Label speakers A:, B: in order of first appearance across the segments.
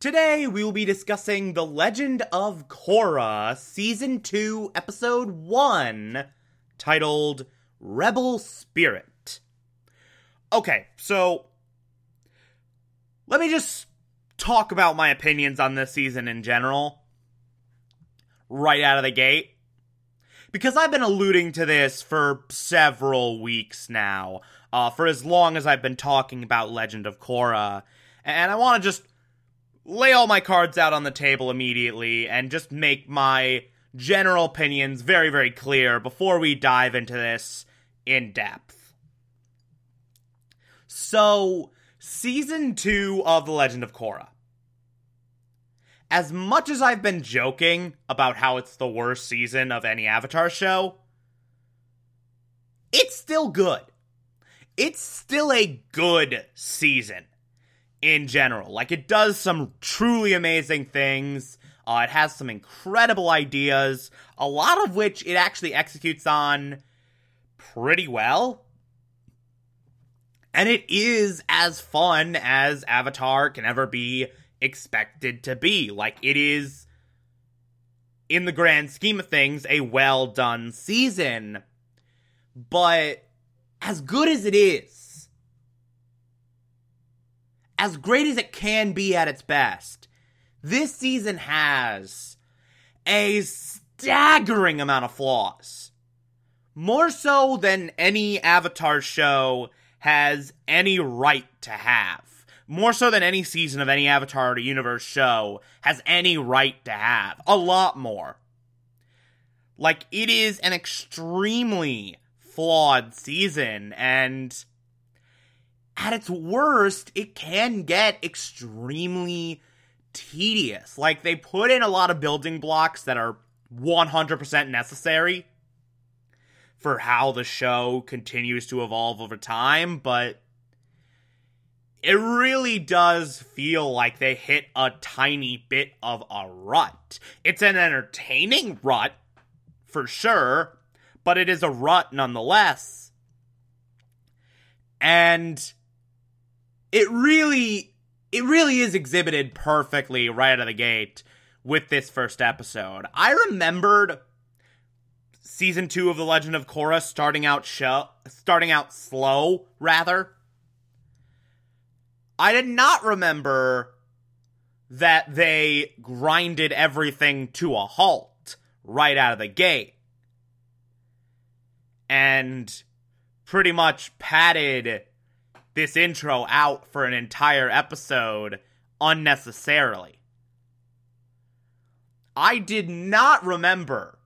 A: Today we will be discussing The Legend of Korra, Season 2, Episode 1, titled Rebel Spirit. Okay, so let me just talk about my opinions on this season in general right out of the gate. Because I've been alluding to this for several weeks now, uh, for as long as I've been talking about Legend of Korra, and I want to just lay all my cards out on the table immediately and just make my general opinions very, very clear before we dive into this in depth. So, season two of The Legend of Korra. As much as I've been joking about how it's the worst season of any Avatar show, it's still good. It's still a good season in general. Like it does some truly amazing things. Uh, it has some incredible ideas, a lot of which it actually executes on pretty well. And it is as fun as Avatar can ever be expected to be. Like it is, in the grand scheme of things, a well done season. But as good as it is, as great as it can be at its best, this season has a staggering amount of flaws. More so than any Avatar show has any right to have. More so than any season of any Avatar universe show has any right to have. A lot more. Like, it is an extremely flawed season, and at its worst, it can get extremely tedious. Like, they put in a lot of building blocks that are 100% necessary for how the show continues to evolve over time, but it really does feel like they hit a tiny bit of a rut. It's an entertaining rut, for sure, but it is a rut nonetheless. And it really it really is exhibited perfectly right out of the gate with this first episode. I remembered season 2 of The Legend of Korra starting out show starting out slow rather. I did not remember that they grinded everything to a halt right out of the gate. And pretty much padded this intro out for an entire episode unnecessarily. I did not remember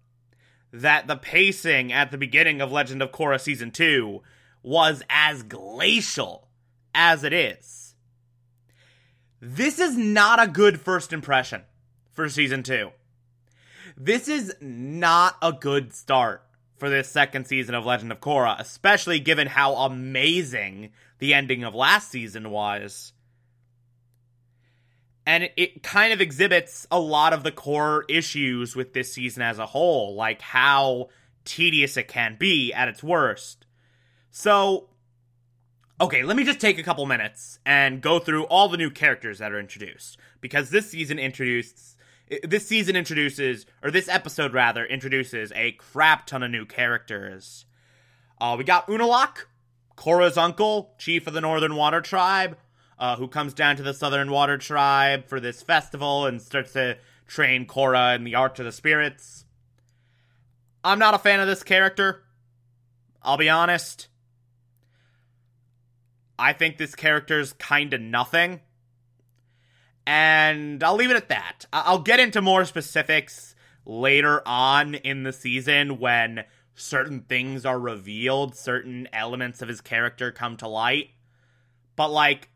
A: that the pacing at the beginning of Legend of Korra Season 2 was as glacial as it is. This is not a good first impression for Season 2. This is not a good start for this second season of Legend of Korra, especially given how amazing the ending of last season was. And it, kind of exhibits a lot of the core issues with this season as a whole, like how tedious it can be at its worst. So, okay, let me just take a couple minutes and go through all the new characters that are introduced. Because this season introduced this season introduces, or this episode rather, introduces a crap ton of new characters. Uh, we got Unalaq, Korra's uncle, chief of the Northern Water Tribe, uh, who comes down to the Southern Water Tribe for this festival and starts to train Korra in the art of the spirits. I'm not a fan of this character. I'll be honest. I think this character's kind of nothing. And I'll leave it at that. I'll get into more specifics later on in the season when certain things are revealed, certain elements of his character come to light. But, like,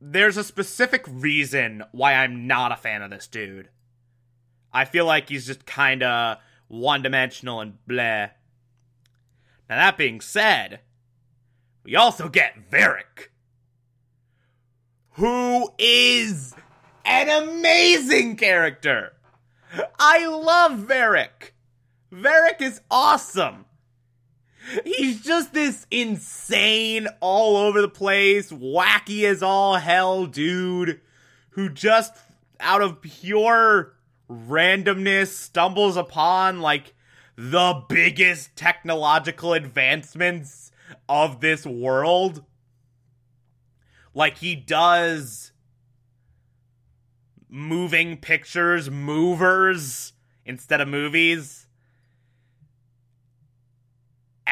A: there's a specific reason why I'm not a fan of this dude. I feel like he's just kind of one dimensional and bleh. Now, that being said, we also get Varrick, who is an amazing character. I love Varrick. Varrick is awesome. He's just this insane, all over the place, wacky as all hell dude who just out of pure randomness stumbles upon like the biggest technological advancements of this world. Like he does moving pictures, movers instead of movies.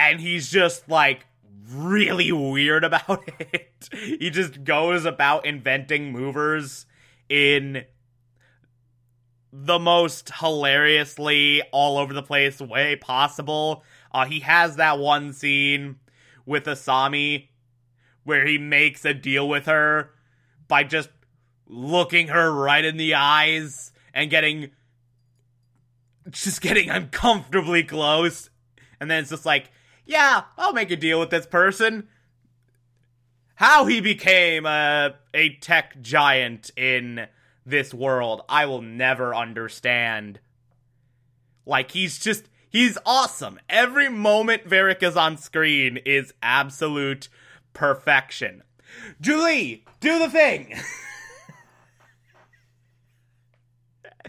A: And he's just like really weird about it. he just goes about inventing movers in the most hilariously all over the place way possible. Uh, he has that one scene with Asami where he makes a deal with her by just looking her right in the eyes and getting just getting uncomfortably close. And then it's just like, yeah, I'll make a deal with this person. How he became a, a tech giant in this world, I will never understand. Like, he's just, he's awesome. Every moment Varrick is on screen is absolute perfection. Zhu Li, do the thing!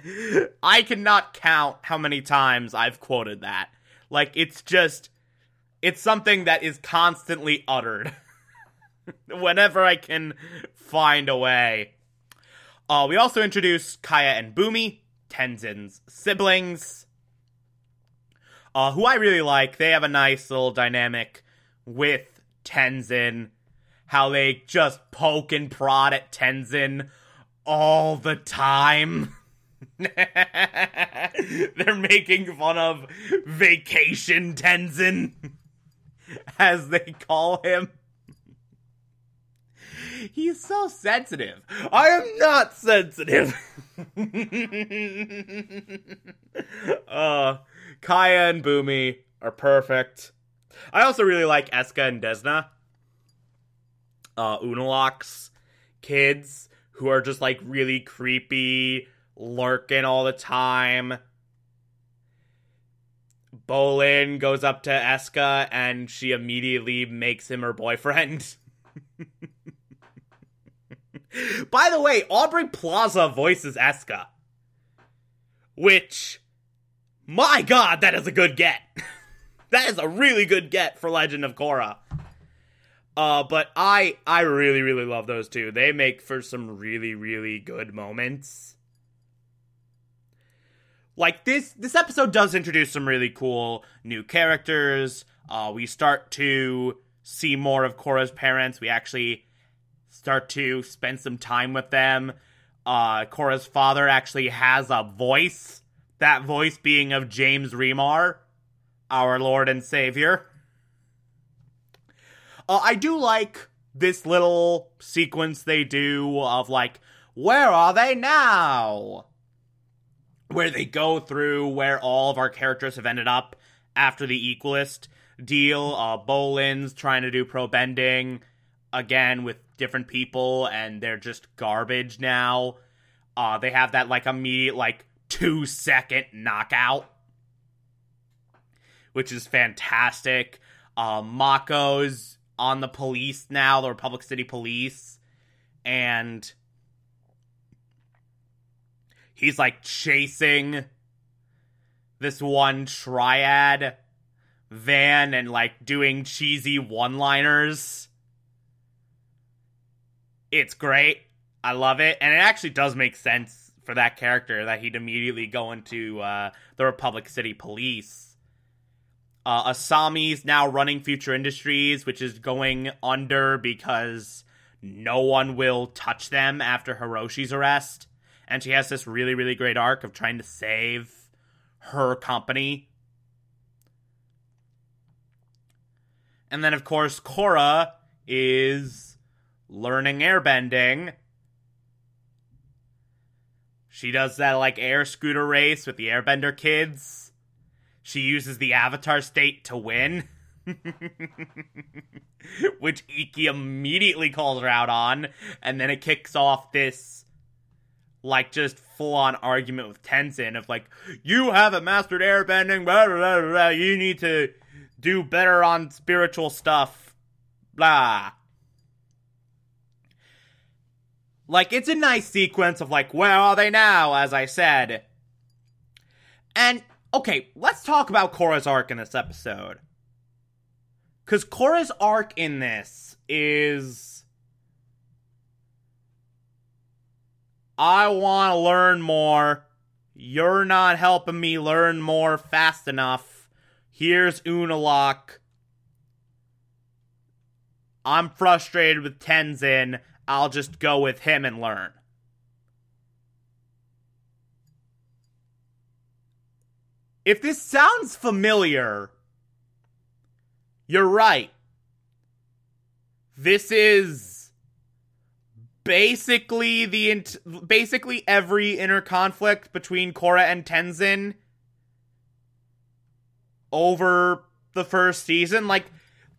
A: I cannot count how many times I've quoted that. Like, it's just, it's something that is constantly uttered whenever I can find a way. Uh, we also introduce Kya and Bumi, Tenzin's siblings, uh, who I really like. They have a nice little dynamic with Tenzin, how they just poke and prod at Tenzin all the time. They're making fun of Vacation Tenzin, as they call him. He's so sensitive. I am not sensitive. uh, Kya and Bumi are perfect. I also really like Eska and Desna. Uh, Unalaq's kids who are just like really creepy, lurking all the time. Bolin goes up to Eska and she immediately makes him her boyfriend. By the way, Aubrey Plaza voices Eska. Which, my god, that is a good get. that is a really good get for Legend of Korra. Uh, but I I really really love those two. They make for some really really good moments. Like this this episode does introduce some really cool new characters. Uh, we start to see more of Korra's parents. We actually start to spend some time with them. Uh, Korra's father actually has a voice. That voice being of James Remar, our Lord and Savior. Uh, I do like this little sequence they do of like, where are they now? Where they go through where all of our characters have ended up after the Equalist deal. Uh, Bolin's trying to do pro bending again with different people, and they're just garbage now. Uh, they have that like immediate like two second knockout, which is fantastic. Uh, Mako's on the police now, the Republic City Police, and he's like chasing this one triad van and like doing cheesy one liners. It's great. I love it. And it actually does make sense for that character that he'd immediately go into uh, the Republic City Police. Uh, Asami's now running Future Industries, which is going under because no one will touch them after Hiroshi's arrest. And she has this really, really great arc of trying to save her company. And then, of course, Korra is learning airbending. She does that, like, air scooter race with the airbender kids. She uses the avatar state to win. which Ikki immediately calls her out on, and then it kicks off this like just full on argument with Tenzin of like, you haven't mastered airbending, blah, blah, blah, you need to do better on spiritual stuff, blah. Like, it's a nice sequence of like, where are they now, as I said. And, okay, let's talk about Korra's arc in this episode. Because Korra's arc in this is. I want to learn more. You're not helping me learn more fast enough. Here's Unalaq. I'm frustrated with Tenzin. I'll just go with him and learn. If this sounds familiar, you're right. This is basically the int- basically every inner conflict between Korra and Tenzin over the first season. Like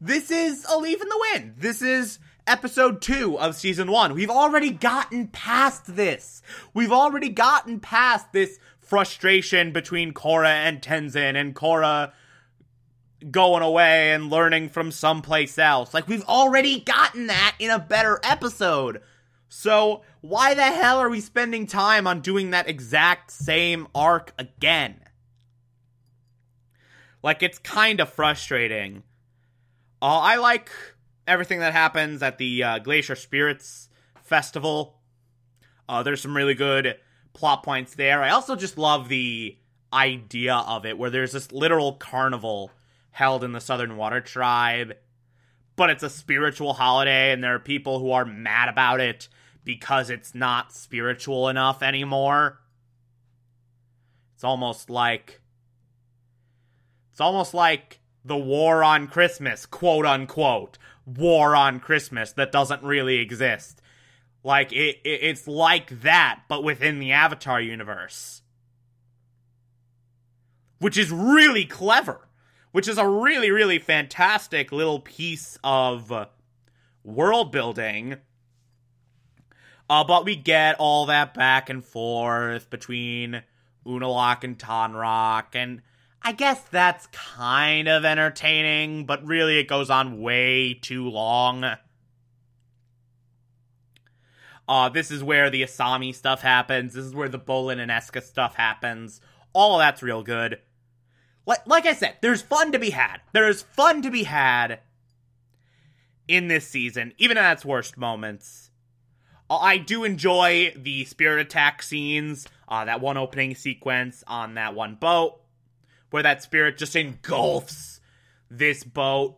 A: this is a leaf in the wind. This is episode 2 of season 1. We've already gotten past this. We've already gotten past this frustration between Korra and Tenzin and Korra going away and learning from someplace else. Like, we've already gotten that in a better episode. So, why the hell are we spending time on doing that exact same arc again? Like, it's kind of frustrating. Uh, I like everything that happens at the uh, Glacier Spirits Festival. Uh, there's some really good plot points there. I also just love the idea of it, where there's this literal carnival held in the Southern Water Tribe, but it's a spiritual holiday, and there are people who are mad about it because it's not spiritual enough anymore. It's almost like. It's almost like the war on Christmas, quote unquote. War on Christmas that doesn't really exist. Like, it, it, it's like that, but within the Avatar universe. Which is really clever which is a really, really fantastic little piece of world building. Uh, but we get all that back and forth between Unalaq and Tonraq, and I guess that's kind of entertaining, but really it goes on way too long. Uh, this is where the Asami stuff happens. This is where the Bolin and Eska stuff happens. All that's real good like like I said, there's fun to be had. There is fun to be had in this season, even at its worst moments. Uh, I do enjoy the spirit attack scenes, uh, that one opening sequence on that one boat, where that spirit just engulfs this boat.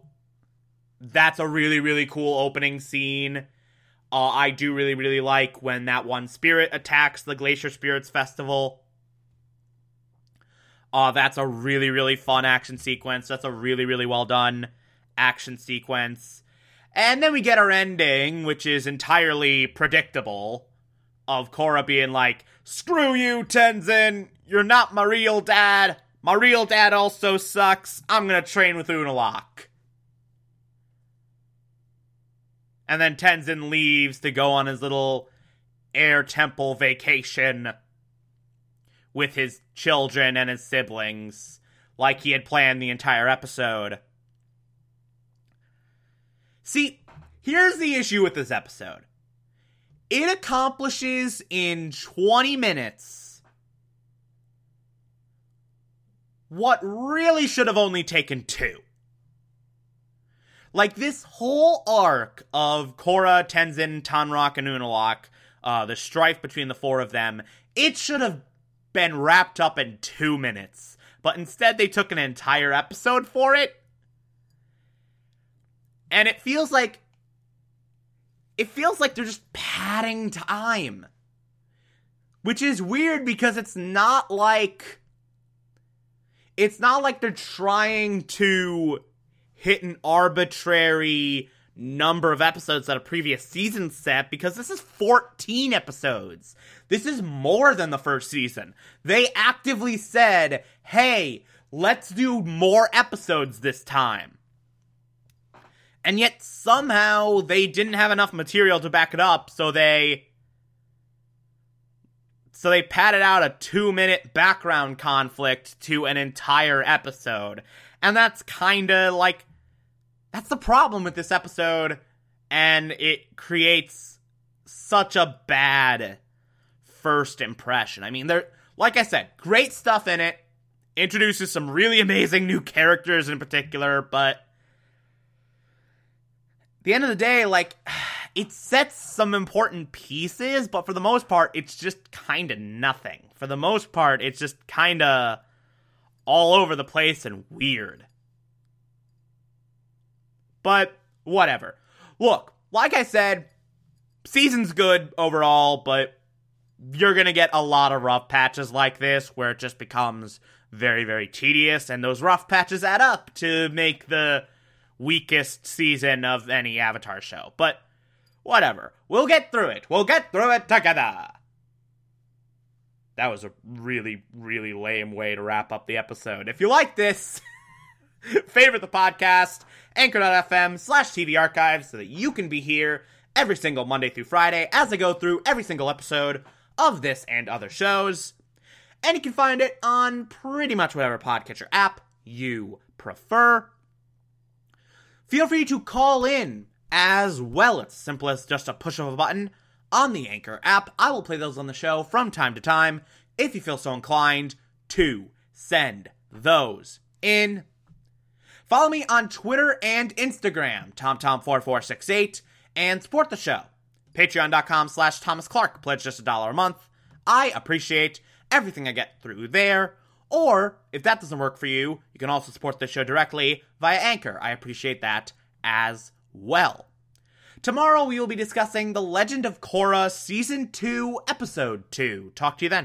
A: That's a really, really cool opening scene. Uh, I do really, really like when that one spirit attacks the Glacier Spirits Festival. Uh, that's a really, really fun action sequence. That's a really, really well done action sequence. And then we get our ending, which is entirely predictable, of Korra being like, Screw you, Tenzin! You're not my real dad! My real dad also sucks! I'm gonna train with Unalaq. And then Tenzin leaves to go on his little air temple vacation with his children and his siblings, like he had planned the entire episode. See, here's the issue with this episode it accomplishes in 20 minutes what really should have only taken two. Like this whole arc of Korra, Tenzin, Tonraq, and Unalaq, uh, the strife between the four of them, it should have been wrapped up in two minutes. but instead they took an entire episode for it. And it feels like it feels like they're just padding time. Which is weird because it's not like it's not like they're trying to hit an arbitrary number of episodes that a previous season set because this is 14 episodes. This is more than the first season. They actively said, hey, let's do more episodes this time. And yet somehow they didn't have enough material to back it up, so they. So they padded out a two minute background conflict to an entire episode. And that's kinda like that's the problem with this episode, and it creates such a bad first impression. I mean, there, like I said, great stuff in it, introduces some really amazing new characters in particular, but the end of the day, like, it sets some important pieces, but for the most part, it's just kind of nothing. For the most part, it's just kind of all over the place and weird. But whatever. Look, like I said, season's good overall, but you're going to get a lot of rough patches like this where it just becomes very, very tedious, and those rough patches add up to make the weakest season of any Avatar show. But whatever. We'll get through it. We'll get through it together. That was a really, really lame way to wrap up the episode. If you like this, favorite the podcast, anchor.fm slash TV archives so that you can be here every single Monday through Friday as I go through every single episode of this and other shows. And you can find it on pretty much whatever podcatcher app you prefer. Feel free to call in as well. It's simple as just a push of a button on the Anchor app. I will play those on the show from time to time if you feel so inclined to send those in. Follow me on Twitter and Instagram, TomTom4468, and support the show. Patreon.com slash Thomas Clark. Pledge just a dollar a month. I appreciate everything I get through there. Or, if that doesn't work for you, you can also support the show directly via Anchor. I appreciate that as well. Tomorrow we will be discussing The Legend of Korra Season 2, Episode 2. Talk to you then.